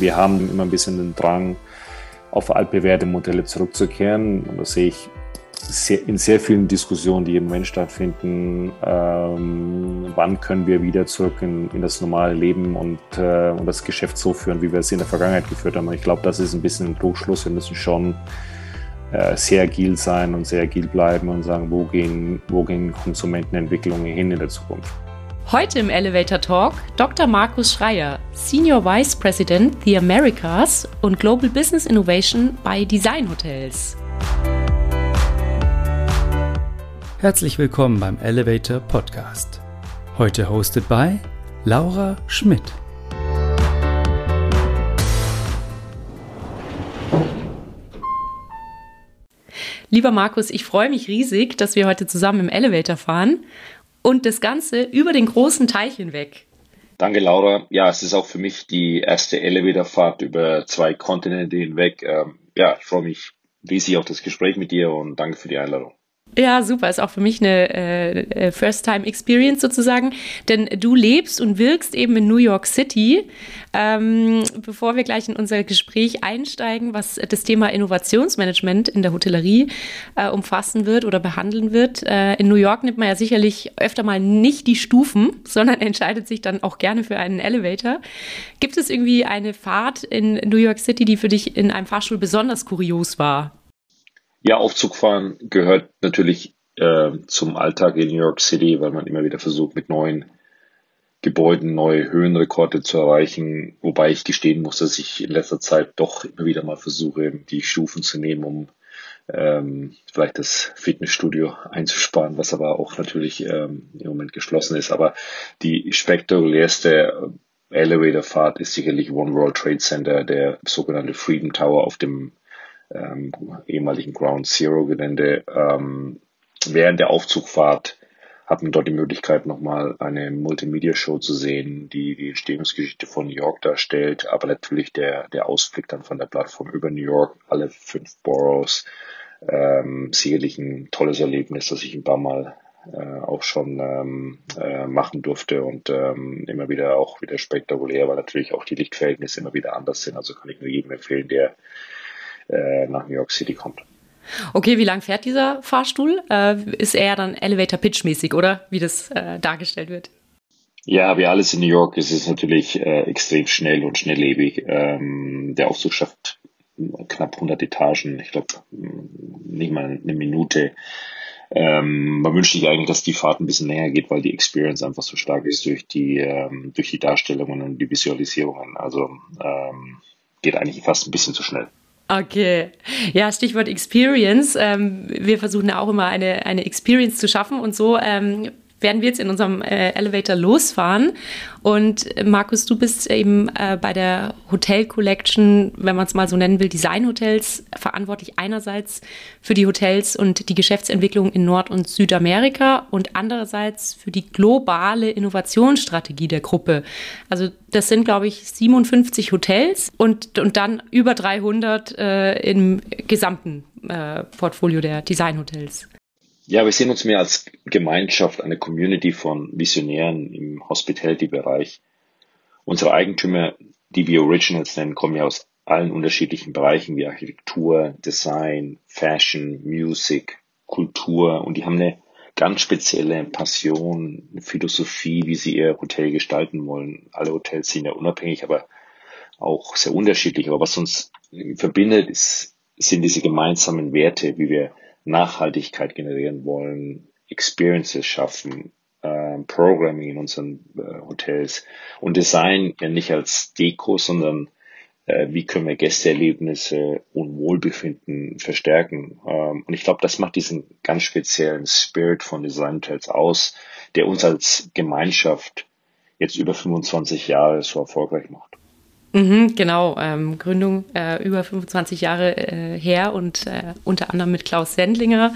Wir haben immer ein bisschen den Drang, auf altbewährte Modelle zurückzukehren. Und das sehe ich sehr, in sehr vielen Diskussionen, die im Moment stattfinden. Ähm, wann können wir wieder zurück in, in das normale Leben und, äh, und das Geschäft so führen, wie wir es in der Vergangenheit geführt haben? Und ich glaube, das ist ein bisschen ein Trugschluss. Wir müssen schon äh, sehr agil sein und sehr agil bleiben und sagen, wo gehen, wo gehen Konsumentenentwicklungen hin in der Zukunft. Heute im Elevator Talk Dr. Markus Schreier, Senior Vice President The Americas und Global Business Innovation bei Design Hotels. Herzlich willkommen beim Elevator Podcast. Heute hosted by Laura Schmidt. Lieber Markus, ich freue mich riesig, dass wir heute zusammen im Elevator fahren und das Ganze über den großen Teich hinweg. Danke, Laura. Ja, es ist auch für mich die erste Elevatorfahrt über zwei Kontinente hinweg. Ähm, ja, ich freue mich riesig auf das Gespräch mit dir und danke für die Einladung. Ja, super. Ist auch für mich eine äh, äh, First-Time-Experience sozusagen. Denn du lebst und wirkst eben in New York City. Ähm, bevor wir gleich in unser Gespräch einsteigen, was das Thema Innovationsmanagement in der Hotellerie äh, umfassen wird oder behandeln wird. Äh, in New York nimmt man ja sicherlich öfter mal nicht die Stufen, sondern entscheidet sich dann auch gerne für einen Elevator. Gibt es irgendwie eine Fahrt in New York City, die für dich in einem Fahrstuhl besonders kurios war? Ja, Aufzugfahren gehört natürlich äh, zum Alltag in New York City, weil man immer wieder versucht, mit neuen Gebäuden neue Höhenrekorde zu erreichen, wobei ich gestehen muss, dass ich in letzter Zeit doch immer wieder mal versuche, die Stufen zu nehmen, um ähm, vielleicht das Fitnessstudio einzusparen, was aber auch natürlich ähm, im Moment geschlossen ist. Aber die spektakulärste Elevatorfahrt ist sicherlich One World Trade Center, der sogenannte Freedom Tower auf dem ähm, ehemaligen Ground Zero Gelände. Ähm, während der Aufzugfahrt hat man dort die Möglichkeit, nochmal eine Multimedia-Show zu sehen, die die Entstehungsgeschichte von New York darstellt, aber natürlich der, der Ausblick dann von der Plattform über New York, alle fünf Boroughs, ähm, sicherlich ein tolles Erlebnis, das ich ein paar Mal äh, auch schon ähm, äh, machen durfte und ähm, immer wieder auch wieder spektakulär, weil natürlich auch die Lichtverhältnisse immer wieder anders sind. Also kann ich nur jedem empfehlen, der äh, nach New York City kommt. Okay, wie lang fährt dieser Fahrstuhl? Äh, ist er dann Elevator Pitch mäßig, oder? Wie das äh, dargestellt wird? Ja, wie alles in New York ist es natürlich äh, extrem schnell und schnelllebig. Ähm, der Aufzug schafft knapp 100 Etagen, ich glaube nicht mal eine Minute. Ähm, man wünscht sich eigentlich, dass die Fahrt ein bisschen länger geht, weil die Experience einfach so stark ist durch die ähm, durch die Darstellungen und die Visualisierungen. Also ähm, geht eigentlich fast ein bisschen zu schnell. Okay, ja, Stichwort Experience. Ähm, wir versuchen ja auch immer eine, eine Experience zu schaffen und so ähm, werden wir jetzt in unserem äh, Elevator losfahren. Und äh, Markus, du bist eben äh, bei der Hotel Collection, wenn man es mal so nennen will, Designhotels verantwortlich einerseits für die Hotels und die Geschäftsentwicklung in Nord- und Südamerika und andererseits für die globale Innovationsstrategie der Gruppe. Also das sind, glaube ich, 57 Hotels und, und dann über 300 äh, im gesamten äh, Portfolio der Designhotels. Ja, wir sehen uns mehr als Gemeinschaft, eine Community von Visionären im Hospitality-Bereich. Unsere Eigentümer, die wir Originals nennen, kommen ja aus allen unterschiedlichen Bereichen wie Architektur, Design, Fashion, Music, Kultur und die haben eine ganz spezielle Passion, eine Philosophie, wie sie ihr Hotel gestalten wollen. Alle Hotels sind ja unabhängig, aber auch sehr unterschiedlich. Aber was uns verbindet, ist, sind diese gemeinsamen Werte, wie wir Nachhaltigkeit generieren wollen, Experiences schaffen, äh, Programming in unseren äh, Hotels und Design ja nicht als Deko, sondern äh, wie können wir Gästeerlebnisse und Wohlbefinden verstärken. Ähm, und ich glaube, das macht diesen ganz speziellen Spirit von Design Hotels aus, der uns als Gemeinschaft jetzt über 25 Jahre so erfolgreich macht. Mhm, genau, ähm, Gründung äh, über 25 Jahre äh, her und äh, unter anderem mit Klaus Sendlinger.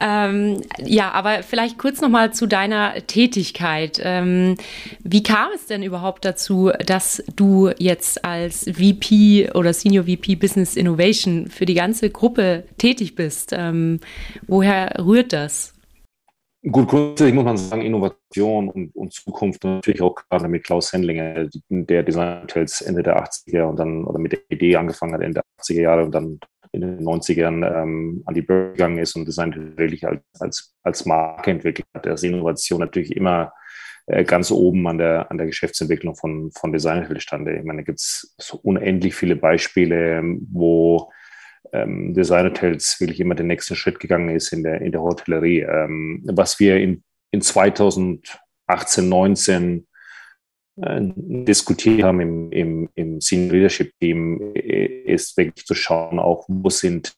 Ähm, ja, aber vielleicht kurz nochmal zu deiner Tätigkeit. Ähm, wie kam es denn überhaupt dazu, dass du jetzt als VP oder Senior VP Business Innovation für die ganze Gruppe tätig bist? Ähm, woher rührt das? Gut, grundsätzlich muss man sagen, Innovation und, und Zukunft natürlich auch gerade mit Klaus Hendlinger, der Design Hotels Ende der 80er und dann oder mit der Idee angefangen hat Ende der 80er Jahre und dann in den 90ern ähm, an die Börse gegangen ist und Design wirklich als, als, als Marke entwickelt hat. Da ist Innovation natürlich immer äh, ganz oben an der, an der Geschäftsentwicklung von, von Design stand. Ich meine, da gibt es so unendlich viele Beispiele, wo ähm, Design Hotels wirklich immer den nächsten Schritt gegangen ist in der, in der Hotellerie. Ähm, was wir in, in 2018, 19 äh, diskutiert haben im, im, im Senior Leadership Team, äh, ist wirklich zu schauen, auch wo sind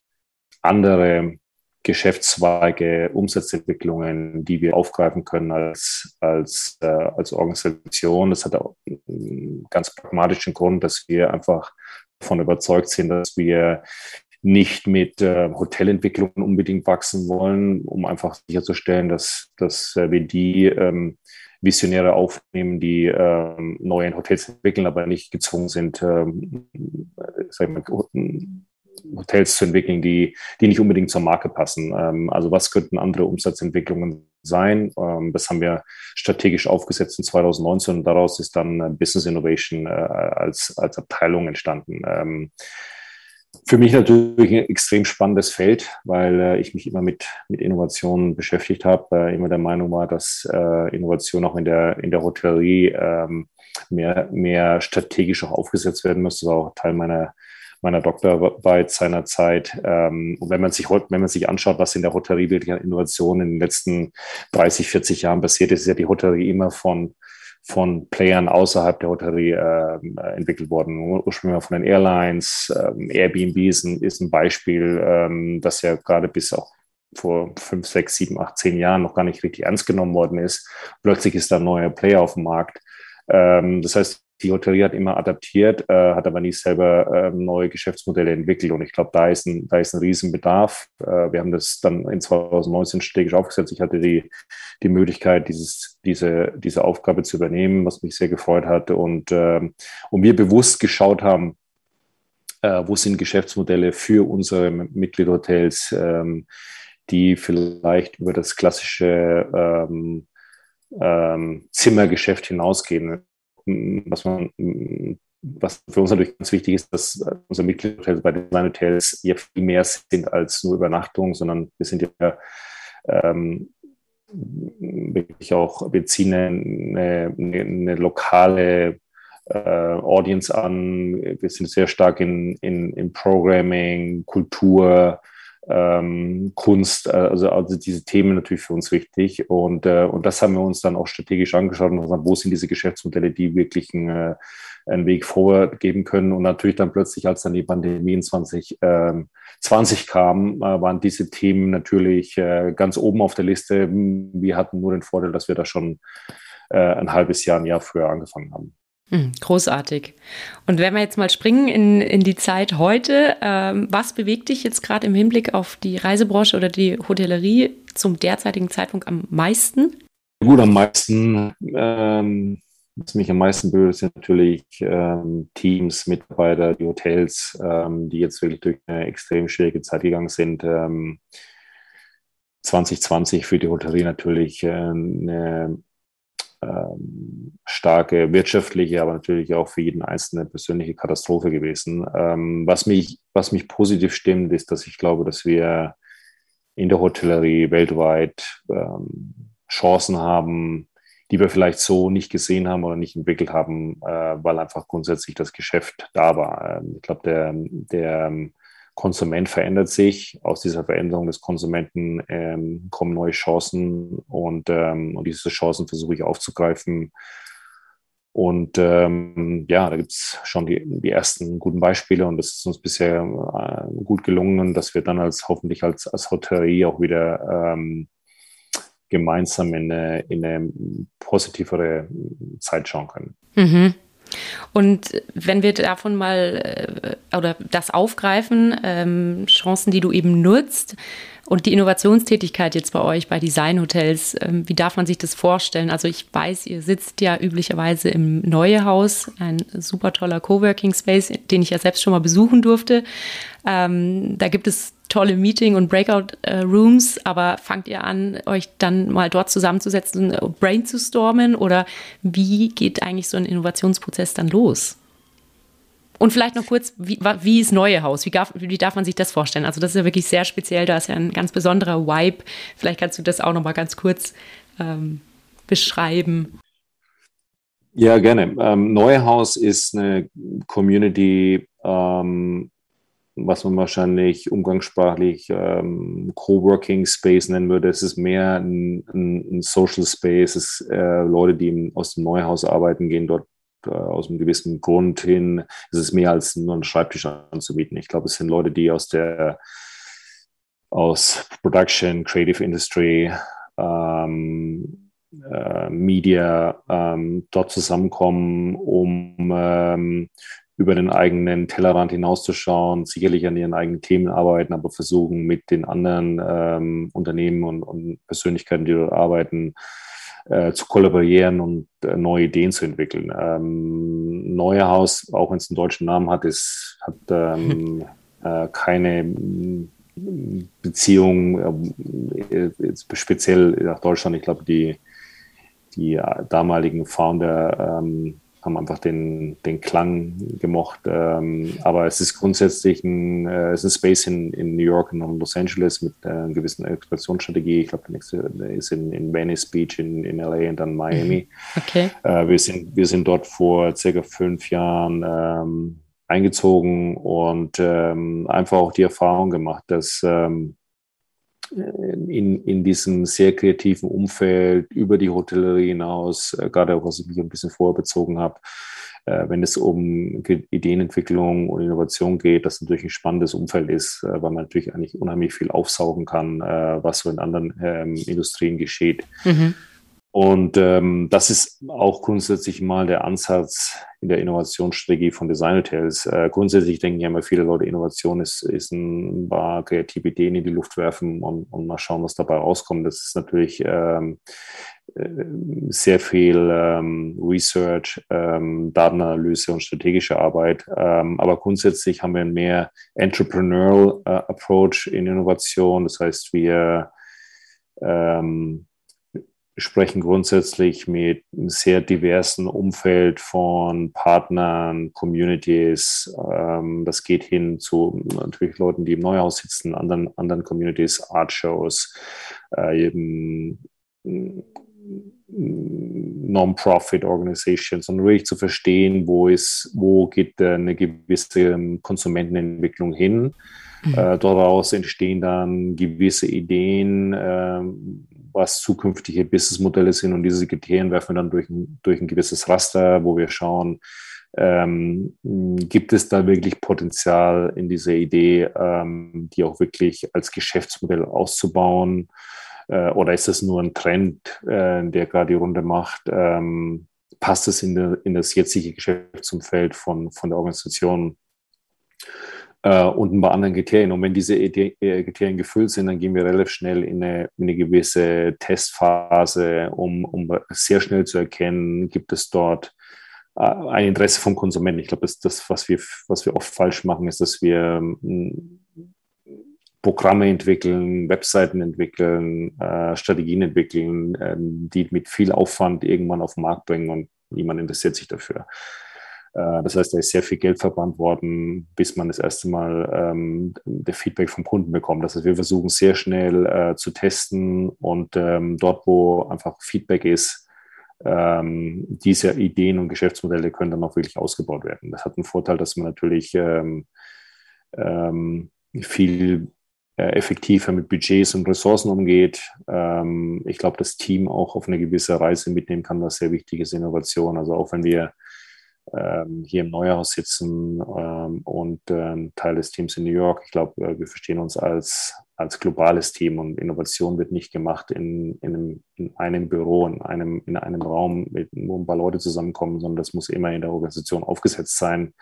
andere Geschäftszweige, Umsatzentwicklungen, die wir aufgreifen können als, als, äh, als Organisation. Das hat auch einen ganz pragmatischen Grund, dass wir einfach davon überzeugt sind, dass wir nicht mit äh, Hotelentwicklungen unbedingt wachsen wollen, um einfach sicherzustellen, dass, dass äh, wir die ähm, Visionäre aufnehmen, die ähm, neue Hotels entwickeln, aber nicht gezwungen sind, ähm, mal, Hotels zu entwickeln, die, die nicht unbedingt zur Marke passen. Ähm, also was könnten andere Umsatzentwicklungen sein? Ähm, das haben wir strategisch aufgesetzt in 2019 und daraus ist dann Business Innovation äh, als, als Abteilung entstanden. Ähm, für mich natürlich ein extrem spannendes Feld, weil äh, ich mich immer mit, mit Innovationen beschäftigt habe, äh, immer der Meinung war, dass äh, Innovation auch in der, in der Hotellerie ähm, mehr, mehr strategisch auch aufgesetzt werden müsste. Das war auch Teil meiner, meiner Doktorarbeit seinerzeit. Ähm, und wenn man sich wenn man sich anschaut, was in der Hotellerie wirklich an Innovationen in den letzten 30, 40 Jahren passiert ist, ist ja die Hotellerie immer von von Playern außerhalb der Hotellerie äh, entwickelt worden. Ursprünglich von den Airlines. Ähm, Airbnb ist ein, ist ein Beispiel, ähm, das ja gerade bis auch vor fünf, sechs, sieben, acht, zehn Jahren noch gar nicht richtig ernst genommen worden ist. Plötzlich ist da ein neuer Player auf dem Markt. Ähm, das heißt, die Hotellerie hat immer adaptiert, äh, hat aber nie selber äh, neue Geschäftsmodelle entwickelt. Und ich glaube, da ist ein, da ist ein Riesenbedarf. Äh, wir haben das dann in 2019 strategisch aufgesetzt. Ich hatte die, die Möglichkeit, dieses, diese, diese Aufgabe zu übernehmen, was mich sehr gefreut hat. Und, ähm, und wir bewusst geschaut haben, äh, wo sind Geschäftsmodelle für unsere Mitgliedhotels, ähm, die vielleicht über das klassische ähm, ähm, Zimmergeschäft hinausgehen was man was für uns natürlich ganz wichtig ist, dass unsere Mitgliedshotels bei Design Hotels ja viel mehr sind als nur Übernachtung, sondern wir sind ja ähm, wirklich auch, wir ziehen eine, eine, eine lokale äh, Audience an. Wir sind sehr stark in, in, in Programming, Kultur, ähm, Kunst, äh, also, also diese Themen natürlich für uns wichtig. Und, äh, und das haben wir uns dann auch strategisch angeschaut und gesagt, wo sind diese Geschäftsmodelle, die wirklich einen, äh, einen Weg vorwärts geben können. Und natürlich dann plötzlich, als dann die Pandemie in 2020 ähm, kam, äh, waren diese Themen natürlich äh, ganz oben auf der Liste. Wir hatten nur den Vorteil, dass wir da schon äh, ein halbes Jahr, ein Jahr früher angefangen haben. Hm, großartig. Und wenn wir jetzt mal springen in, in die Zeit heute, ähm, was bewegt dich jetzt gerade im Hinblick auf die Reisebranche oder die Hotellerie zum derzeitigen Zeitpunkt am meisten? Gut, am meisten, ähm, was mich am meisten bewegt, sind natürlich ähm, Teams, Mitarbeiter, die Hotels, ähm, die jetzt wirklich durch eine extrem schwierige Zeit gegangen sind. 2020 ähm, für die Hotellerie natürlich äh, eine ähm, starke wirtschaftliche, aber natürlich auch für jeden Einzelnen persönliche Katastrophe gewesen. Ähm, was, mich, was mich positiv stimmt, ist, dass ich glaube, dass wir in der Hotellerie weltweit ähm, Chancen haben, die wir vielleicht so nicht gesehen haben oder nicht entwickelt haben, äh, weil einfach grundsätzlich das Geschäft da war. Ähm, ich glaube, der, der Konsument verändert sich. Aus dieser Veränderung des Konsumenten ähm, kommen neue Chancen und, ähm, und diese Chancen versuche ich aufzugreifen. Und ähm, ja, da gibt es schon die, die ersten guten Beispiele und das ist uns bisher äh, gut gelungen, dass wir dann als hoffentlich als, als Hotellerie auch wieder ähm, gemeinsam in eine, in eine positivere Zeit schauen können. Mhm. Und wenn wir davon mal äh, oder das aufgreifen, ähm, Chancen, die du eben nutzt und die Innovationstätigkeit jetzt bei euch bei Designhotels, ähm, wie darf man sich das vorstellen? Also ich weiß, ihr sitzt ja üblicherweise im Neue Haus, ein super toller Coworking Space, den ich ja selbst schon mal besuchen durfte. Ähm, da gibt es tolle Meeting- und Breakout-Rooms, aber fangt ihr an, euch dann mal dort zusammenzusetzen, Brain zu oder wie geht eigentlich so ein Innovationsprozess dann los? Und vielleicht noch kurz, wie, wie ist Neue Haus? Wie darf, wie darf man sich das vorstellen? Also das ist ja wirklich sehr speziell, da ist ja ein ganz besonderer Vibe. Vielleicht kannst du das auch noch mal ganz kurz ähm, beschreiben. Ja, gerne. Ähm, Neuhaus ist eine Community, ähm, was man wahrscheinlich umgangssprachlich ähm, Coworking Space nennen würde. Es ist mehr ein, ein, Social Space. Es ist, äh, Leute, die aus dem Neuhaus arbeiten, gehen dort äh, aus einem gewissen Grund hin. Es ist mehr als nur einen Schreibtisch anzubieten. Ich glaube, es sind Leute, die aus der aus Production, Creative Industry, ähm, äh, Media ähm, dort zusammenkommen, um ähm, über den eigenen Tellerrand hinauszuschauen, sicherlich an ihren eigenen Themen arbeiten, aber versuchen mit den anderen ähm, Unternehmen und, und, Persönlichkeiten, die dort arbeiten, äh, zu kollaborieren und äh, neue Ideen zu entwickeln. Ähm, Neue Haus, auch wenn es einen deutschen Namen hat, ist, hat ähm, äh, keine mm, Beziehung, äh, speziell nach Deutschland. Ich glaube, die, die damaligen Founder ähm, haben einfach den, den Klang gemocht. Ähm, aber es ist grundsätzlich ein, äh, es ist ein Space in, in New York und Los Angeles mit äh, einer gewissen Expansionsstrategie. Ich glaube, der nächste ist in, in Venice Beach in, in LA und dann Miami. Mhm. Okay. Äh, wir, sind, wir sind dort vor circa fünf Jahren ähm, eingezogen und ähm, einfach auch die Erfahrung gemacht, dass ähm, in, in diesem sehr kreativen Umfeld über die Hotellerie hinaus, äh, gerade auch was ich mich ein bisschen vorbezogen habe, äh, wenn es um Ideenentwicklung und Innovation geht, das natürlich ein spannendes Umfeld ist, äh, weil man natürlich eigentlich unheimlich viel aufsaugen kann, was so in anderen ähm, Industrien geschieht. Mhm. Und ähm, das ist auch grundsätzlich mal der Ansatz in der Innovationsstrategie von Design Hotels. Äh, grundsätzlich denken ja immer viele Leute, Innovation ist, ist ein paar kreative Ideen in die Luft werfen und, und mal schauen, was dabei rauskommt. Das ist natürlich ähm, äh, sehr viel ähm, Research, ähm, Datenanalyse und strategische Arbeit. Ähm, aber grundsätzlich haben wir einen mehr Entrepreneurial äh, Approach in Innovation. Das heißt, wir ähm, sprechen grundsätzlich mit einem sehr diversen Umfeld von Partnern, Communities. Ähm, das geht hin zu natürlich Leuten, die im Neuhaus sitzen, anderen, anderen Communities, Art-Shows, äh, eben Non-Profit Organizations und wirklich zu verstehen, wo ist, wo geht eine gewisse Konsumentenentwicklung hin. Mhm. Äh, daraus entstehen dann gewisse Ideen, äh, was zukünftige Businessmodelle sind und diese Kriterien werfen wir dann durch, durch ein gewisses Raster, wo wir schauen, ähm, gibt es da wirklich Potenzial in dieser Idee, ähm, die auch wirklich als Geschäftsmodell auszubauen? Äh, oder ist das nur ein Trend, äh, der gerade die Runde macht? Ähm, passt es in, der, in das jetzige Geschäftsumfeld von, von der Organisation? Äh, und ein paar anderen Kriterien. Und wenn diese äh, Kriterien gefüllt sind, dann gehen wir relativ schnell in eine, in eine gewisse Testphase, um, um sehr schnell zu erkennen, gibt es dort äh, ein Interesse vom Konsumenten. Ich glaube, das, das was, wir, was wir oft falsch machen, ist, dass wir ähm, Programme entwickeln, Webseiten entwickeln, äh, Strategien entwickeln, äh, die mit viel Aufwand irgendwann auf den Markt bringen und niemand interessiert sich dafür. Äh, das heißt, da ist sehr viel Geld verbrannt worden, bis man das erste Mal ähm, der Feedback vom Kunden bekommt. Das heißt, wir versuchen sehr schnell äh, zu testen und ähm, dort, wo einfach Feedback ist, ähm, diese Ideen und Geschäftsmodelle können dann auch wirklich ausgebaut werden. Das hat einen Vorteil, dass man natürlich ähm, ähm, viel äh, effektiver mit Budgets und Ressourcen umgeht. Ähm, ich glaube, das Team auch auf eine gewisse Reise mitnehmen kann, was sehr wichtig ist, Innovation. Also auch wenn wir hier im Neuhaus sitzen ähm, und ähm, Teil des Teams in New York. Ich glaube, äh, wir verstehen uns als, als globales Team und Innovation wird nicht gemacht in, in, einem, in einem Büro, in einem, in einem Raum, wo ein paar Leute zusammenkommen, sondern das muss immer in der Organisation aufgesetzt sein.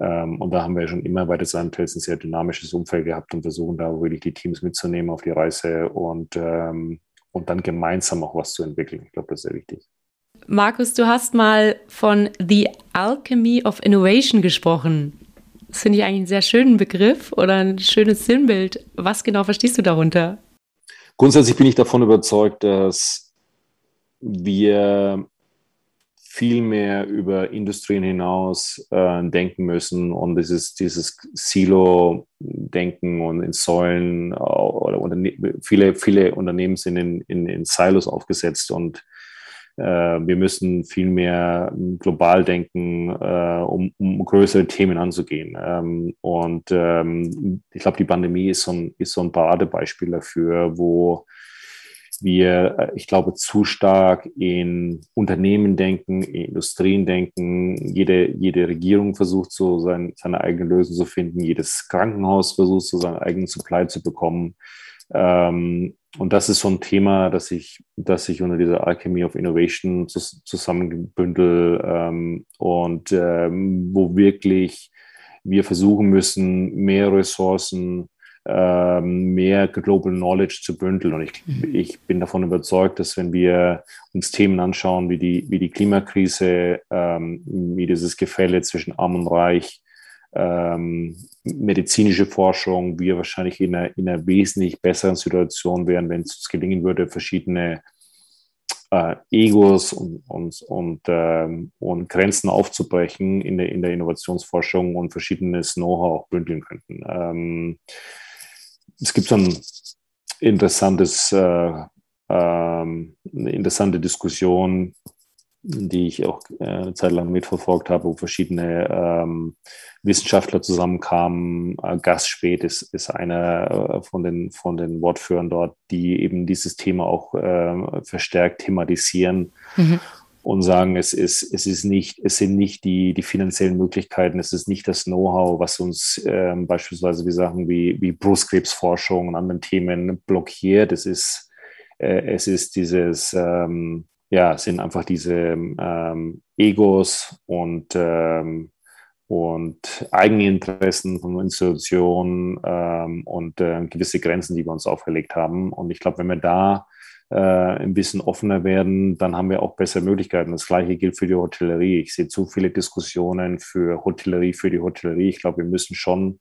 Ähm, und da haben wir schon immer bei Design Hotels ein sehr dynamisches Umfeld gehabt und versuchen da wirklich die Teams mitzunehmen auf die Reise und, ähm, und dann gemeinsam auch was zu entwickeln. Ich glaube, das ist sehr wichtig. Markus, du hast mal von The Alchemy of Innovation gesprochen. Das finde ich eigentlich einen sehr schönen Begriff oder ein schönes Sinnbild. Was genau verstehst du darunter? Grundsätzlich bin ich davon überzeugt, dass wir viel mehr über Industrien hinaus äh, denken müssen und dieses, dieses Silo-Denken und in Säulen oder Unterne viele, viele Unternehmen sind in, in, in Silos aufgesetzt und äh, wir müssen viel mehr global denken, äh, um, um, größere Themen anzugehen. Ähm, und ähm, ich glaube, die Pandemie ist so ein, ist so ein Paradebeispiel dafür, wo wir, äh, ich glaube, zu stark in Unternehmen denken, in Industrien denken. Jede, jede Regierung versucht so sein, seine eigene Lösung zu finden. Jedes Krankenhaus versucht so seinen eigenen Supply zu bekommen. Ähm, und das ist so ein Thema, das ich, das ich unter dieser Alchemy of Innovation zusammenbündel ähm, und ähm, wo wirklich wir versuchen müssen, mehr Ressourcen ähm, mehr Global Knowledge zu bündeln. Und ich, mhm. ich bin davon überzeugt, dass wenn wir uns Themen anschauen, wie die, wie die Klimakrise, ähm, wie dieses Gefälle zwischen Arm und Reich, ähm, medizinische Forschung, wir wahrscheinlich in einer, in einer wesentlich besseren Situation wären, wenn es uns gelingen würde, verschiedene äh, Egos und, und, und, ähm, und Grenzen aufzubrechen in der, in der Innovationsforschung und verschiedenes Know-how bündeln könnten. Ähm, es gibt so ein interessantes, äh, ähm, eine interessante Diskussion, die ich auch äh, eine Zeit lang mitverfolgt habe, wo verschiedene ähm, Wissenschaftler zusammenkamen. Äh, Gastspät ist, ist einer äh, von, den, von den Wortführern dort, die eben dieses Thema auch äh, verstärkt thematisieren. Mhm und sagen, es ist, es ist nicht, es sind nicht die, die finanziellen Möglichkeiten, es ist nicht das Know-how, was uns ähm, beispielsweise wie Sachen wie, wie Brustkrebsforschung und anderen Themen blockiert. Es ist, äh, es ist dieses, ähm, ja, sind einfach diese ähm, Egos und, ähm, und Eigeninteressen von Institutionen ähm, und äh, gewisse Grenzen, die wir uns aufgelegt haben. Und ich glaube, wenn wir da äh, ein bisschen offener werden, dann haben wir auch bessere Möglichkeiten. Das gleiche gilt für die Hotellerie. Ich sehe zu viele Diskussionen für Hotellerie, für die Hotellerie. Ich glaube, wir müssen schon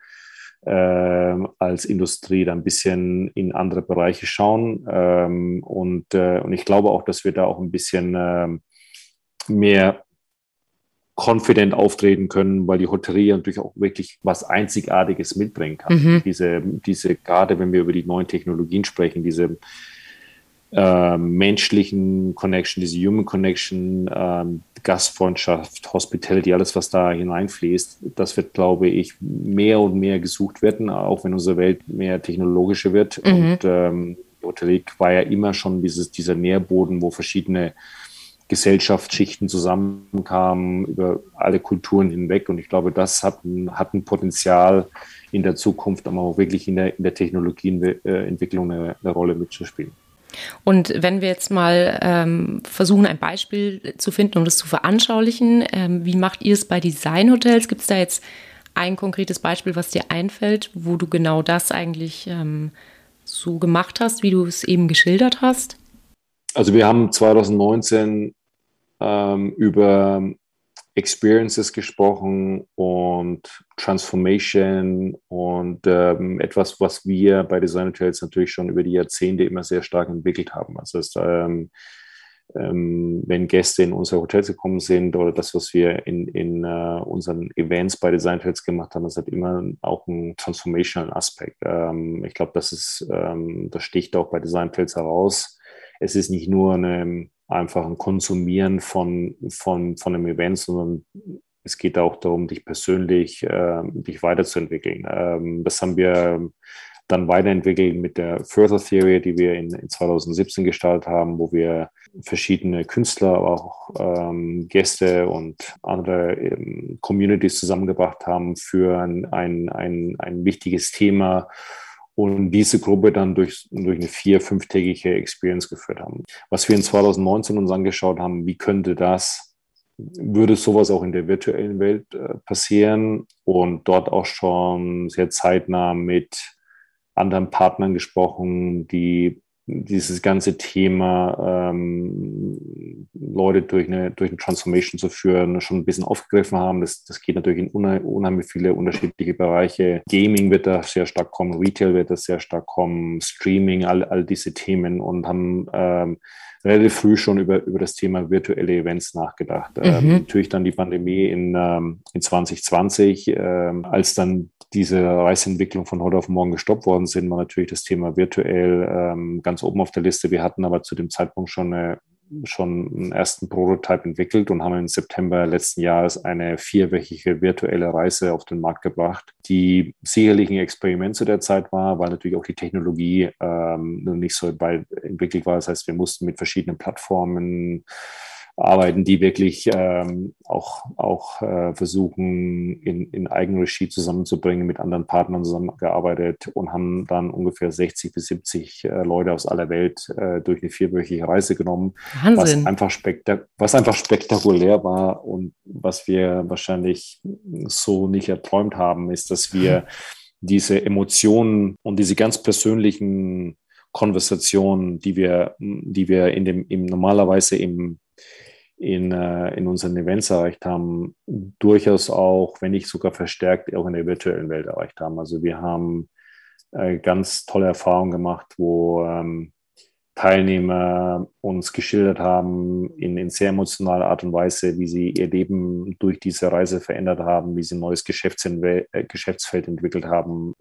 als Industrie da ein bisschen in andere Bereiche schauen. Ähm, und, äh, und ich glaube auch, dass wir da auch ein bisschen äh, mehr confident auftreten können, weil die Hotellerie natürlich auch wirklich was Einzigartiges mitbringen kann. Mhm. Diese, diese, gerade wenn wir über die neuen Technologien sprechen, diese äh, menschlichen Connection, diese Human Connection, ähm, Gastfreundschaft, Hospitality, alles, was da hineinfließt, das wird, glaube ich, mehr und mehr gesucht werden, auch wenn unsere Welt mehr technologische wird. Mhm. Und ähm, Hotellerie war ja immer schon dieses, dieser Nährboden, wo verschiedene Gesellschaftsschichten zusammenkamen, über alle Kulturen hinweg. Und ich glaube, das hat, hat ein Potenzial in der Zukunft, aber auch wirklich in der, in der Technologieentwicklung eine, eine Rolle mitzuspielen. Und wenn wir jetzt mal ähm, versuchen, ein Beispiel zu finden, um das zu veranschaulichen, ähm, wie macht ihr es bei Designhotels? Gibt es da jetzt ein konkretes Beispiel, was dir einfällt, wo du genau das eigentlich ähm, so gemacht hast, wie du es eben geschildert hast? Also wir haben 2019 ähm, über Experiences gesprochen und Transformation und ähm, etwas, was wir bei Design Hotels natürlich schon über die Jahrzehnte immer sehr stark entwickelt haben. Also es, ähm, ähm, wenn Gäste in unsere Hotels gekommen sind oder das, was wir in, in uh, unseren Events bei Design Hotels gemacht haben, das hat immer auch einen transformational Aspekt. Ähm, ich glaube, das ist, ähm, das sticht auch bei Design Hotels heraus. Es ist nicht nur eine einfach ein Konsumieren von, von, von einem Event, sondern es geht auch darum, dich persönlich, äh, dich weiterzuentwickeln. Ähm, das haben wir dann weiterentwickelt mit der Further Theory, die wir in, in 2017 gestartet haben, wo wir verschiedene Künstler, aber auch ähm, Gäste und andere ähm, Communities zusammengebracht haben für ein, ein, ein, ein wichtiges Thema und diese Gruppe dann durch, durch eine vier-, fünftägige Experience geführt haben. Was wir in 2019 uns angeschaut haben, wie könnte das, würde sowas auch in der virtuellen Welt äh, passieren und dort auch schon sehr zeitnah mit anderen Partnern gesprochen, die dieses ganze Thema, ähm, Leute durch eine, durch eine Transformation zu führen, schon ein bisschen aufgegriffen haben. Das, das geht natürlich in unheimlich viele unterschiedliche Bereiche. Gaming wird da sehr stark kommen, Retail wird da sehr stark kommen, Streaming, all, all diese Themen und haben ähm, relativ früh schon über, über das Thema virtuelle Events nachgedacht. Mhm. Ähm, natürlich dann die Pandemie in, ähm, in 2020, ähm, als dann diese Reiseentwicklung von heute auf morgen gestoppt worden sind, war natürlich das Thema virtuell ähm, ganz oben auf der Liste. Wir hatten aber zu dem Zeitpunkt schon eine schon einen ersten Prototype entwickelt und haben im September letzten Jahres eine vierwöchige virtuelle Reise auf den Markt gebracht, die sicherlich ein Experiment zu der Zeit war, weil natürlich auch die Technologie ähm, nicht so weit entwickelt war. Das heißt, wir mussten mit verschiedenen Plattformen arbeiten, die wirklich ähm, auch, auch äh, versuchen, in, in Eigenregie zusammenzubringen, mit anderen Partnern zusammengearbeitet und haben dann ungefähr 60 bis 70 äh, Leute aus aller Welt äh, durch eine vierwöchige Reise genommen, Wahnsinn. was einfach, spektak was einfach spektakulär war und was wir wahrscheinlich so nicht erträumt haben, ist, dass wir diese Emotionen und diese ganz persönlichen Konversationen, die wir, die wir in dem, im, normalerweise im in, äh, in unseren Events erreicht haben, durchaus auch, wenn nicht sogar verstärkt, auch in der virtuellen Welt erreicht haben. Also wir haben äh, ganz tolle Erfahrungen gemacht, wo ähm, Teilnehmer uns geschildert haben in, in sehr emotionaler Art und Weise, wie sie ihr Leben durch diese Reise verändert haben, wie sie ein neues äh, Geschäftsfeld entwickelt haben,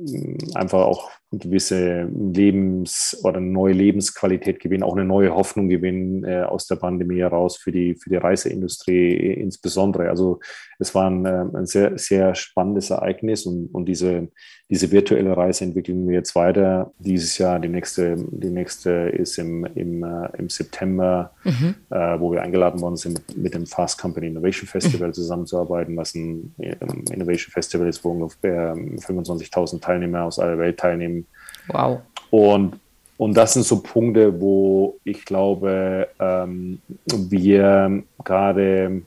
einfach auch eine gewisse Lebens- oder neue Lebensqualität gewinnen, auch eine neue Hoffnung gewinnen äh, aus der Pandemie heraus für die, für die Reiseindustrie insbesondere. Also es war ein, äh, ein sehr, sehr spannendes Ereignis und, und diese, diese virtuelle Reise entwickeln wir jetzt weiter. Dieses Jahr, die nächste, die nächste ist im, im, äh, im September, mhm. äh, wo wir eingeladen worden sind, mit, mit dem Fast Company Innovation Festival mhm. zusammenzuarbeiten, was ein Innovation Festival ist, wo ungefähr 25.000 Teilnehmer aus aller Welt teilnehmen Wow. Und, und das sind so Punkte, wo ich glaube, ähm, wir gerade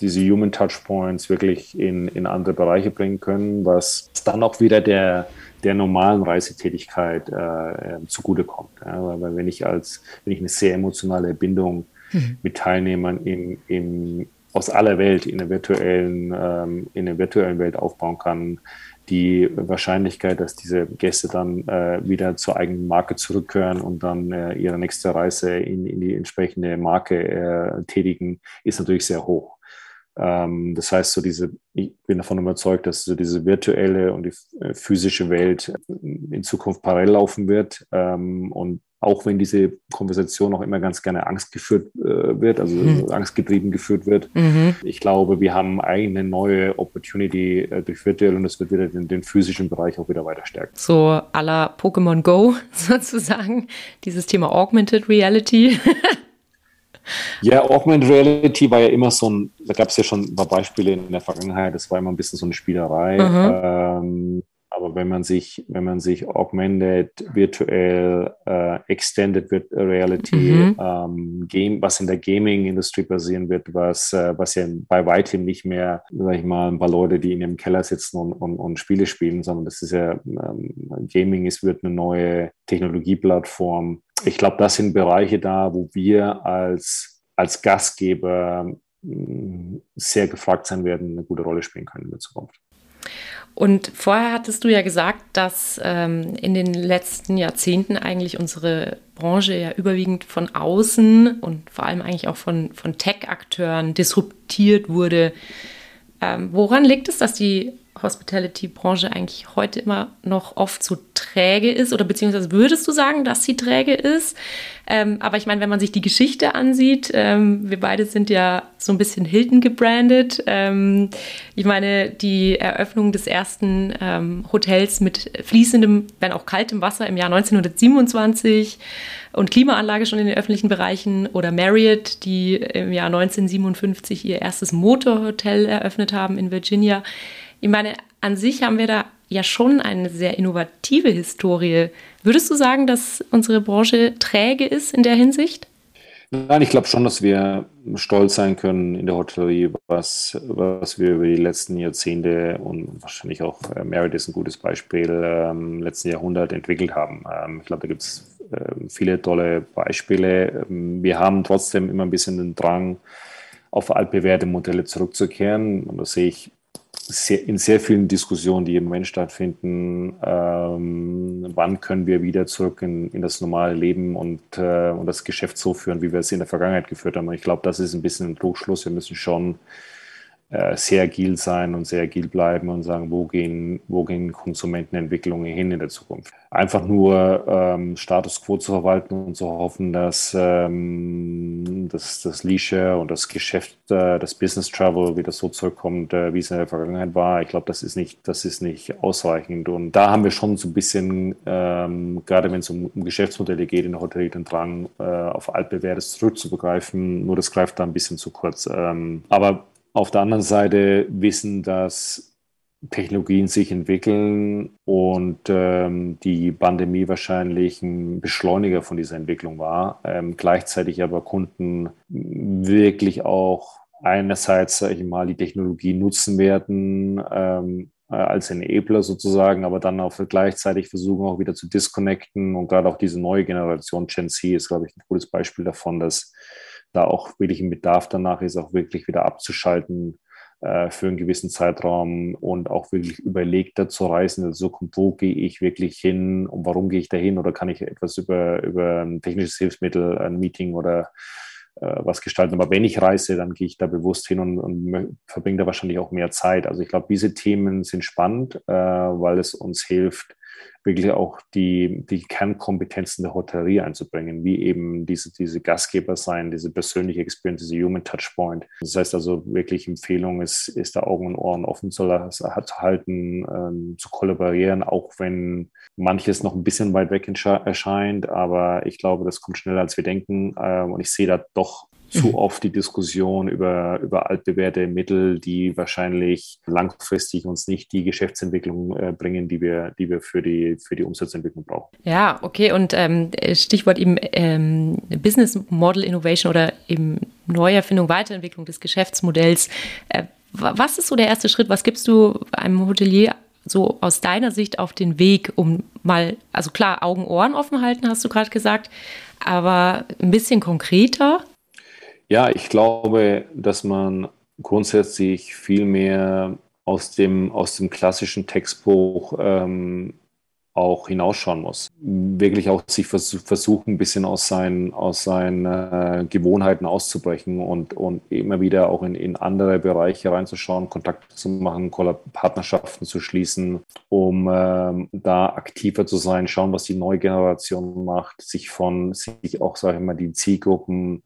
diese Human Touchpoints wirklich in, in andere Bereiche bringen können, was dann auch wieder der, der normalen Reisetätigkeit äh, zugutekommt. Ja, weil wenn ich als, wenn ich eine sehr emotionale Bindung mhm. mit Teilnehmern im, im, aus aller Welt in der virtuellen, ähm, in der virtuellen Welt aufbauen kann, die Wahrscheinlichkeit, dass diese Gäste dann äh, wieder zur eigenen Marke zurückkehren und dann äh, ihre nächste Reise in, in die entsprechende Marke äh, tätigen, ist natürlich sehr hoch. Ähm, das heißt, so diese, ich bin davon überzeugt, dass so diese virtuelle und die äh, physische Welt in Zukunft parallel laufen wird ähm, und auch wenn diese Konversation auch immer ganz gerne Angst geführt äh, wird, also mhm. angstgetrieben geführt wird. Mhm. Ich glaube, wir haben eine neue Opportunity äh, durch virtuell und das wird wieder den, den, physischen Bereich auch wieder weiter stärken. So à la Pokémon Go sozusagen, dieses Thema Augmented Reality. Ja, Augmented Reality war ja immer so ein, da gab es ja schon ein paar Beispiele in der Vergangenheit, das war immer ein bisschen so eine Spielerei. Mhm. Ähm, aber wenn man sich, wenn man sich augmented, virtuell, äh, extended reality, mhm. ähm, Game, was in der Gaming-Industrie passieren wird, was, äh, was ja bei weitem nicht mehr, sag ich mal, ein paar Leute, die in ihrem Keller sitzen und, und, und Spiele spielen, sondern das ist ja, ähm, Gaming ist, wird eine neue Technologieplattform. Ich glaube, das sind Bereiche da, wo wir als, als Gastgeber mm, sehr gefragt sein werden, eine gute Rolle spielen können in der Zukunft. Und vorher hattest du ja gesagt, dass ähm, in den letzten Jahrzehnten eigentlich unsere Branche ja überwiegend von außen und vor allem eigentlich auch von, von Tech-Akteuren disruptiert wurde. Ähm, woran liegt es, dass die Hospitality-Branche eigentlich heute immer noch oft so träge ist? Oder beziehungsweise würdest du sagen, dass sie träge ist? Ähm, aber ich meine, wenn man sich die Geschichte ansieht, ähm, wir beide sind ja so ein bisschen Hilton gebrandet. Ähm, ich meine, die Eröffnung des ersten ähm, Hotels mit fließendem, wenn auch kaltem Wasser im Jahr 1927 und Klimaanlage schon in den öffentlichen Bereichen oder Marriott, die im Jahr 1957 ihr erstes Motorhotel eröffnet haben in Virginia. Ich meine, an sich haben wir da ja schon eine sehr innovative Historie. Würdest du sagen, dass unsere Branche träge ist in der Hinsicht? Nein, ich glaube schon, dass wir stolz sein können in der Hotellerie, was, was wir über die letzten Jahrzehnte und wahrscheinlich auch äh, Merit ist ein gutes Beispiel, ähm, letzten Jahrhundert entwickelt haben. Ähm, ich glaube, da gibt es äh, viele tolle Beispiele. Ähm, wir haben trotzdem immer ein bisschen den Drang, auf altbewährte Modelle zurückzukehren. Und das sehe ich sehr, in sehr vielen Diskussionen, die im Moment stattfinden, ähm, wann können wir wieder zurück in, in das normale Leben und, äh, und das Geschäft so führen, wie wir es in der Vergangenheit geführt haben. Und ich glaube, das ist ein bisschen ein Trugschluss. Wir müssen schon sehr agil sein und sehr agil bleiben und sagen, wo gehen, wo gehen Konsumentenentwicklungen hin in der Zukunft. Einfach nur ähm, Status quo zu verwalten und zu hoffen, dass, ähm, dass das Leisure und das Geschäft, äh, das Business Travel wieder so zurückkommt, äh, wie es in der Vergangenheit war. Ich glaube, das ist nicht, das ist nicht ausreichend. Und da haben wir schon so ein bisschen, ähm, gerade wenn es um, um, Geschäftsmodelle geht in der Hotellerie, den Drang, äh, auf altbewährtes zurückzubegreifen. Nur das greift da ein bisschen zu kurz. Ähm, aber auf der anderen Seite wissen, dass Technologien sich entwickeln und ähm, die Pandemie wahrscheinlich ein Beschleuniger von dieser Entwicklung war. Ähm, gleichzeitig aber Kunden wirklich auch einerseits, sage ich mal, die Technologie nutzen werden ähm, äh, als Enabler sozusagen, aber dann auch gleichzeitig versuchen auch wieder zu disconnecten und gerade auch diese neue Generation Gen Z ist, glaube ich, ein gutes Beispiel davon, dass da auch wirklich ein Bedarf danach ist, auch wirklich wieder abzuschalten äh, für einen gewissen Zeitraum und auch wirklich überlegter zu reisen Zukunft, wo gehe ich wirklich hin und warum gehe ich da hin oder kann ich etwas über, über ein technisches Hilfsmittel, ein Meeting oder äh, was gestalten. Aber wenn ich reise, dann gehe ich da bewusst hin und, und verbringe da wahrscheinlich auch mehr Zeit. Also ich glaube, diese Themen sind spannend, äh, weil es uns hilft, wirklich auch die, die Kernkompetenzen der Hotellerie einzubringen, wie eben diese, diese Gastgeber sein, diese persönliche Experience, diese Human Touchpoint. Das heißt also wirklich Empfehlung ist, ist da Augen und Ohren offen zu, halten, ähm, zu kollaborieren, auch wenn manches noch ein bisschen weit weg erscheint, aber ich glaube, das kommt schneller als wir denken äh, und ich sehe da doch zu mhm. oft die Diskussion über, über altbewährte Mittel, die wahrscheinlich langfristig uns nicht die Geschäftsentwicklung äh, bringen, die wir, die wir für, die, für die Umsatzentwicklung brauchen. Ja, okay. Und ähm, Stichwort eben ähm, Business Model Innovation oder eben Neuerfindung, Weiterentwicklung des Geschäftsmodells. Äh, was ist so der erste Schritt? Was gibst du einem Hotelier so aus deiner Sicht auf den Weg, um mal, also klar, Augen, Ohren offen halten, hast du gerade gesagt, aber ein bisschen konkreter? Ja, ich glaube, dass man grundsätzlich viel mehr aus dem, aus dem klassischen Textbuch ähm, auch hinausschauen muss. Wirklich auch sich vers versuchen, ein bisschen aus seinen, aus seinen äh, Gewohnheiten auszubrechen und, und immer wieder auch in, in andere Bereiche reinzuschauen, Kontakte zu machen, Partnerschaften zu schließen, um ähm, da aktiver zu sein, schauen, was die neue Generation macht, sich von, sich auch, sage ich mal, die Zielgruppen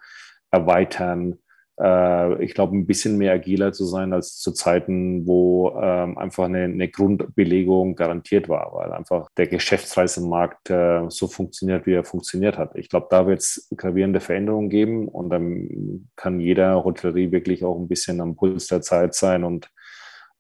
erweitern. Äh, ich glaube, ein bisschen mehr agiler zu sein als zu Zeiten, wo ähm, einfach eine, eine, Grundbelegung garantiert war, weil einfach der Geschäftsreisemarkt äh, so funktioniert, wie er funktioniert hat. Ich glaube, da wird es gravierende Veränderungen geben und dann kann jeder Hotellerie wirklich auch ein bisschen am Puls der Zeit sein und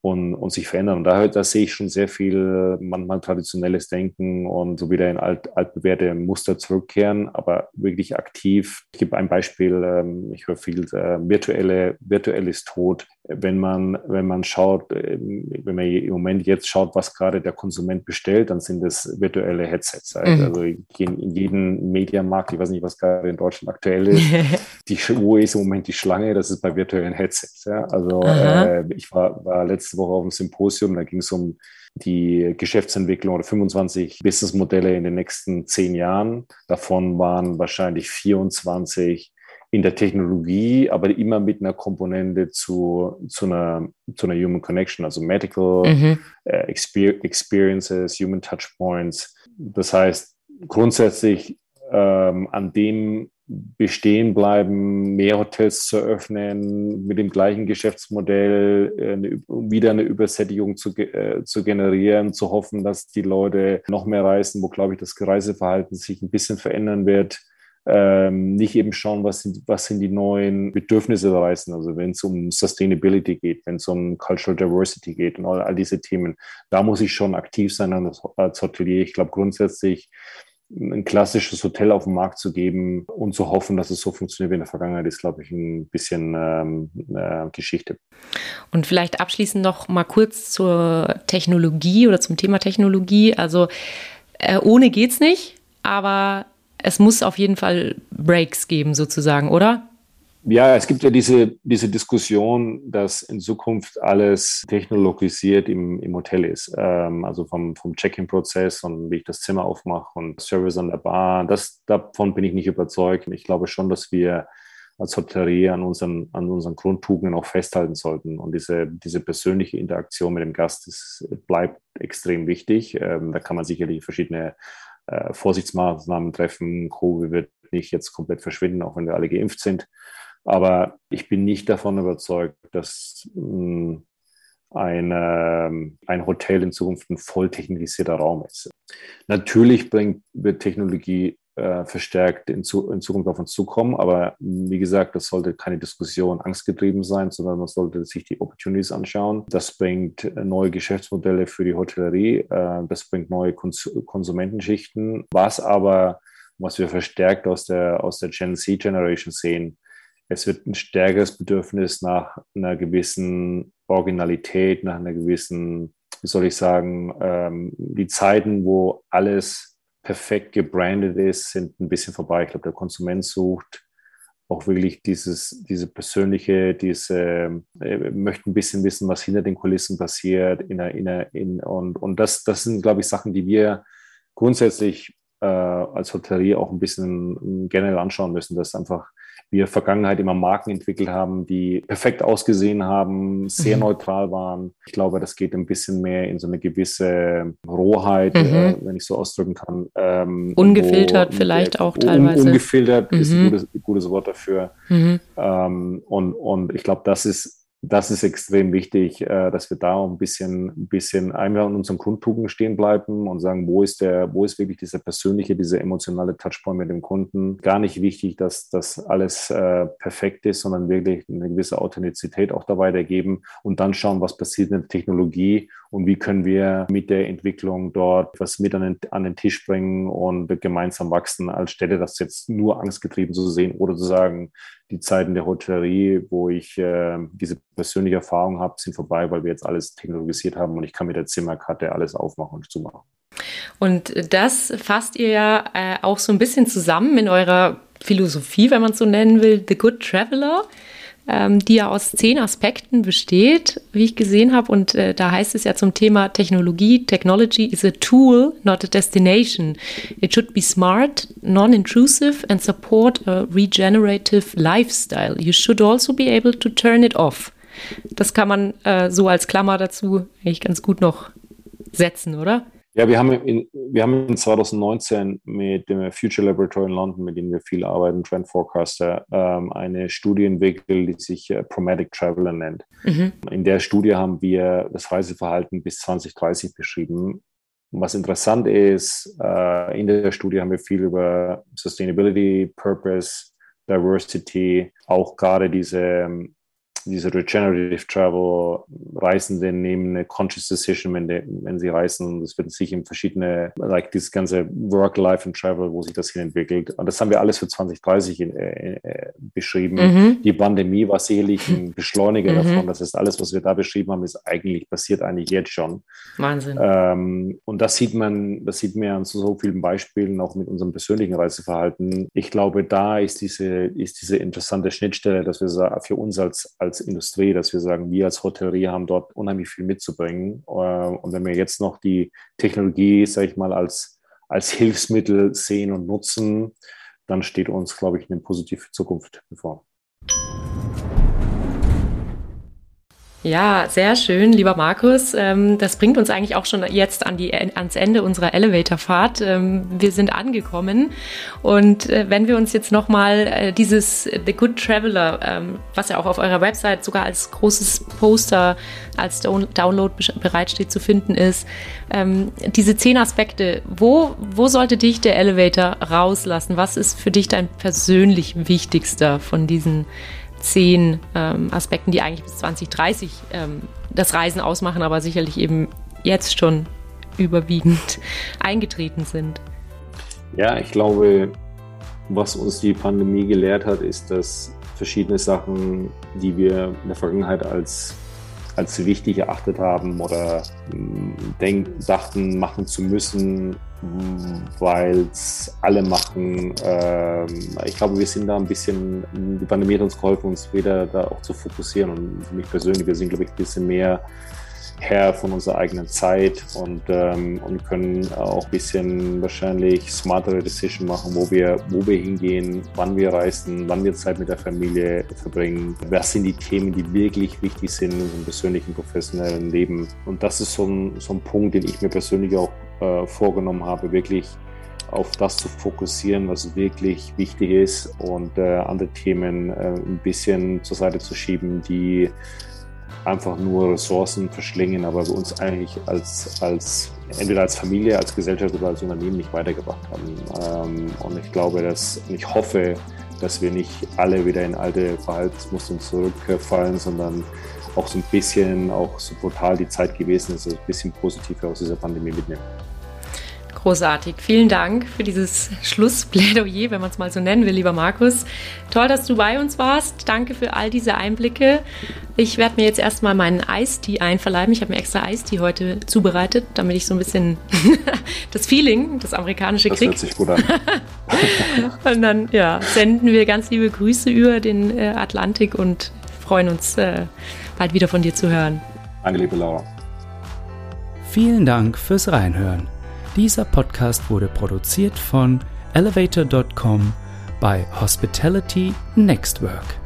und, und sich verändern. Und da, da sehe ich schon sehr viel manchmal traditionelles Denken und so wieder in alt, altbewährte Muster zurückkehren, aber wirklich aktiv. Ich gebe ein Beispiel, ähm, ich höre viel, äh, virtuelle, virtuell ist tot. Wenn man, wenn man schaut, ähm, wenn man im Moment jetzt schaut, was gerade der Konsument bestellt, dann sind es virtuelle Headsets. Mhm. Also in jedem Mediamarkt, ich weiß nicht, was gerade in Deutschland aktuell ist, die, wo ist im Moment die Schlange? Das ist bei virtuellen Headsets. Ja? Also äh, ich war, war letztes letzte Woche auf dem Symposium, da ging es um die Geschäftsentwicklung oder 25 Businessmodelle in den nächsten zehn Jahren. Davon waren wahrscheinlich 24 in der Technologie, aber immer mit einer Komponente zu, zu, einer, zu einer Human Connection, also Medical mhm. äh, Experiences, Human Touchpoints. Das heißt, grundsätzlich ähm, an dem bestehen bleiben, mehr Hotels zu öffnen, mit dem gleichen Geschäftsmodell äh, eine, wieder eine Übersättigung zu, äh, zu generieren, zu hoffen, dass die Leute noch mehr reisen, wo, glaube ich, das Reiseverhalten sich ein bisschen verändern wird. Ähm, nicht eben schauen, was sind, was sind die neuen Bedürfnisse der Reisen, also wenn es um Sustainability geht, wenn es um Cultural Diversity geht und all, all diese Themen. Da muss ich schon aktiv sein als Hotelier. Ich glaube grundsätzlich, ein klassisches Hotel auf den Markt zu geben und zu hoffen, dass es so funktioniert wie in der Vergangenheit, ist, glaube ich, ein bisschen ähm, äh, Geschichte. Und vielleicht abschließend noch mal kurz zur Technologie oder zum Thema Technologie. Also äh, ohne geht's nicht, aber es muss auf jeden Fall Breaks geben, sozusagen, oder? Ja, es gibt ja diese, diese Diskussion, dass in Zukunft alles technologisiert im, im Hotel ist. Ähm, also vom, vom Check-in-Prozess und wie ich das Zimmer aufmache und Service an der Bar. Das, davon bin ich nicht überzeugt. Ich glaube schon, dass wir als Hotellerie an unseren, an unseren Grundtugenden auch festhalten sollten. Und diese, diese persönliche Interaktion mit dem Gast ist, bleibt extrem wichtig. Ähm, da kann man sicherlich verschiedene äh, Vorsichtsmaßnahmen treffen. Covid wird nicht jetzt komplett verschwinden, auch wenn wir alle geimpft sind. Aber ich bin nicht davon überzeugt, dass mh, hm, eine, ein Hotel in Zukunft ein voll technisierter Raum ist. Natürlich bringt, wird Technologie äh, verstärkt in, zu, in, Zukunft auf uns zukommen, aber wie gesagt, das sollte keine Diskussion angstgetrieben sein, sondern man sollte sich die Opportunities anschauen. Das bringt neue Geschäftsmodelle für die Hotellerie, äh, das bringt neue Kons Konsumentenschichten, was aber, was wir verstärkt aus der, aus der Gen Z Generation sehen, es wird ein stärkeres Bedürfnis nach einer gewissen Originalität, nach einer gewissen, wie soll ich sagen, ähm, die Zeiten, wo alles perfekt gebrandet ist, sind ein bisschen vorbei. Ich glaube, der Konsument sucht auch wirklich dieses, diese persönliche, diese, äh, möchte ein bisschen wissen, was hinter den Kulissen passiert. In in in, und und das, das sind, glaube ich, Sachen, die wir grundsätzlich äh, als Hotellerie auch ein bisschen generell anschauen müssen, dass einfach wir Vergangenheit immer Marken entwickelt haben, die perfekt ausgesehen haben, sehr mhm. neutral waren. Ich glaube, das geht ein bisschen mehr in so eine gewisse Rohheit, mhm. äh, wenn ich so ausdrücken kann. Ähm, ungefiltert wo, vielleicht auch teilweise. Ungefiltert mhm. ist ein mhm. gutes, gutes Wort dafür. Mhm. Ähm, und, und ich glaube, das ist das ist extrem wichtig, äh, dass wir da ein bisschen, ein bisschen einmal in unseren Grundtugenden stehen bleiben und sagen, wo ist der, wo ist wirklich dieser persönliche, dieser emotionale Touchpoint mit dem Kunden? Gar nicht wichtig, dass das alles äh, perfekt ist, sondern wirklich eine gewisse Authentizität auch da weitergeben und dann schauen, was passiert in der Technologie und wie können wir mit der Entwicklung dort was mit an den, an den Tisch bringen und gemeinsam wachsen, als Städte das jetzt nur angstgetrieben zu sehen oder zu sagen, die Zeiten der Hotellerie, wo ich äh, diese persönliche Erfahrung habe, sind vorbei, weil wir jetzt alles technologisiert haben und ich kann mit der Zimmerkarte alles aufmachen und zumachen. Und das fasst ihr ja äh, auch so ein bisschen zusammen in eurer Philosophie, wenn man es so nennen will, The Good Traveler ähm, die ja aus zehn Aspekten besteht, wie ich gesehen habe. Und äh, da heißt es ja zum Thema Technologie, Technology is a tool, not a destination. It should be smart, non-intrusive and support a regenerative lifestyle. You should also be able to turn it off. Das kann man äh, so als Klammer dazu eigentlich ganz gut noch setzen, oder? Ja, wir haben, in, wir haben in 2019 mit dem Future Laboratory in London, mit dem wir viel arbeiten, Trend Forecaster, ähm, eine Studie entwickelt, die sich äh, Promatic Traveler nennt. Mhm. In der Studie haben wir das Reiseverhalten bis 2030 beschrieben. Was interessant ist, äh, in der Studie haben wir viel über Sustainability, Purpose, Diversity, auch gerade diese ähm, diese Regenerative Travel, Reisende nehmen eine Conscious Decision, wenn, die, wenn sie reisen. Das wird sich in verschiedene, like dieses ganze Work, Life and Travel, wo sich das hin entwickelt. Und das haben wir alles für 2030 in, äh, äh, beschrieben. Mhm. Die Pandemie war sicherlich ein Beschleuniger mhm. davon. Das heißt, alles, was wir da beschrieben haben, ist eigentlich, passiert eigentlich jetzt schon. Wahnsinn. Ähm, und das sieht man, das sieht man an so, so vielen Beispielen, auch mit unserem persönlichen Reiseverhalten. Ich glaube, da ist diese, ist diese interessante Schnittstelle, dass wir für uns als, als als Industrie, dass wir sagen, wir als Hotellerie haben dort unheimlich viel mitzubringen. Äh, und wenn wir jetzt noch die Technologie, sage ich mal, als, als Hilfsmittel sehen und nutzen, dann steht uns, glaube ich, eine positive Zukunft bevor. Ja, sehr schön, lieber Markus. Ähm, das bringt uns eigentlich auch schon jetzt an die, ans Ende unserer Elevatorfahrt. Ähm, wir sind angekommen und äh, wenn wir uns jetzt nochmal äh, dieses The Good Traveler, ähm, was ja auch auf eurer Website sogar als großes Poster, als Download bereitsteht zu finden ist, diese zehn Aspekte, wo, wo sollte dich der Elevator rauslassen? Was ist für dich dein persönlich wichtigster von diesen zehn ähm, Aspekten, die eigentlich bis 2030 ähm, das Reisen ausmachen, aber sicherlich eben jetzt schon überwiegend eingetreten sind. Ja, ich glaube, was uns die Pandemie gelehrt hat, ist, dass verschiedene Sachen, die wir in der Vergangenheit als als wichtig erachtet haben oder hm, denk, dachten, machen zu müssen, weil es alle machen. Ähm, ich glaube, wir sind da ein bisschen, die Pandemie hat uns geholfen, uns wieder da auch zu fokussieren. Und für mich persönlich, wir sind, glaube ich, ein bisschen mehr Herr von unserer eigenen Zeit und, ähm, und können auch ein bisschen wahrscheinlich smartere Decision machen, wo wir, wo wir hingehen, wann wir reisen, wann wir Zeit mit der Familie verbringen, was sind die Themen, die wirklich wichtig sind in unserem persönlichen, professionellen Leben. Und das ist so ein, so ein Punkt, den ich mir persönlich auch äh, vorgenommen habe, wirklich auf das zu fokussieren, was wirklich wichtig ist und äh, andere Themen äh, ein bisschen zur Seite zu schieben, die einfach nur Ressourcen verschlingen, aber wir uns eigentlich als, als entweder als Familie, als Gesellschaft oder als Unternehmen nicht weitergebracht haben. Ähm, und ich glaube, dass, ich hoffe, dass wir nicht alle wieder in alte Verhaltensmuster zurückfallen, sondern auch so ein bisschen, auch so brutal die Zeit gewesen ist, ein bisschen positiver aus dieser Pandemie mitnehmen. Großartig. Vielen Dank für dieses Schlussplädoyer, wenn man es mal so nennen will, lieber Markus. Toll, dass du bei uns warst. Danke für all diese Einblicke. Ich werde mir jetzt erstmal meinen Eistee einverleiben. Ich habe mir extra Eistee heute zubereitet, damit ich so ein bisschen das Feeling, das amerikanische kriege. Das hört sich gut an. und dann ja, senden wir ganz liebe Grüße über den äh, Atlantik und freuen uns, äh, bald wieder von dir zu hören. Danke, liebe Laura. Vielen Dank fürs Reinhören. Dieser Podcast wurde produziert von elevator.com bei Hospitality Nextwork.